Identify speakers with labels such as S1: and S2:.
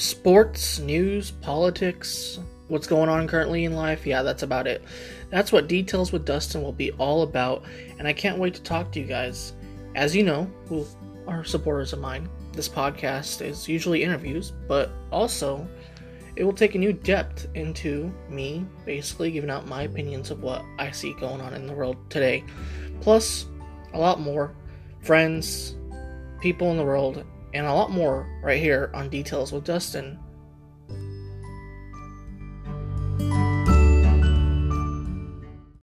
S1: sports, news, politics, what's going on currently in life. Yeah, that's about it. That's what Details with Dustin will be all about, and I can't wait to talk to you guys. As you know, who are supporters of mine, this podcast is usually interviews, but also it will take a new depth into me basically giving out my opinions of what I see going on in the world today. Plus, a lot more friends, people in the world, and a lot more right here on Details with Dustin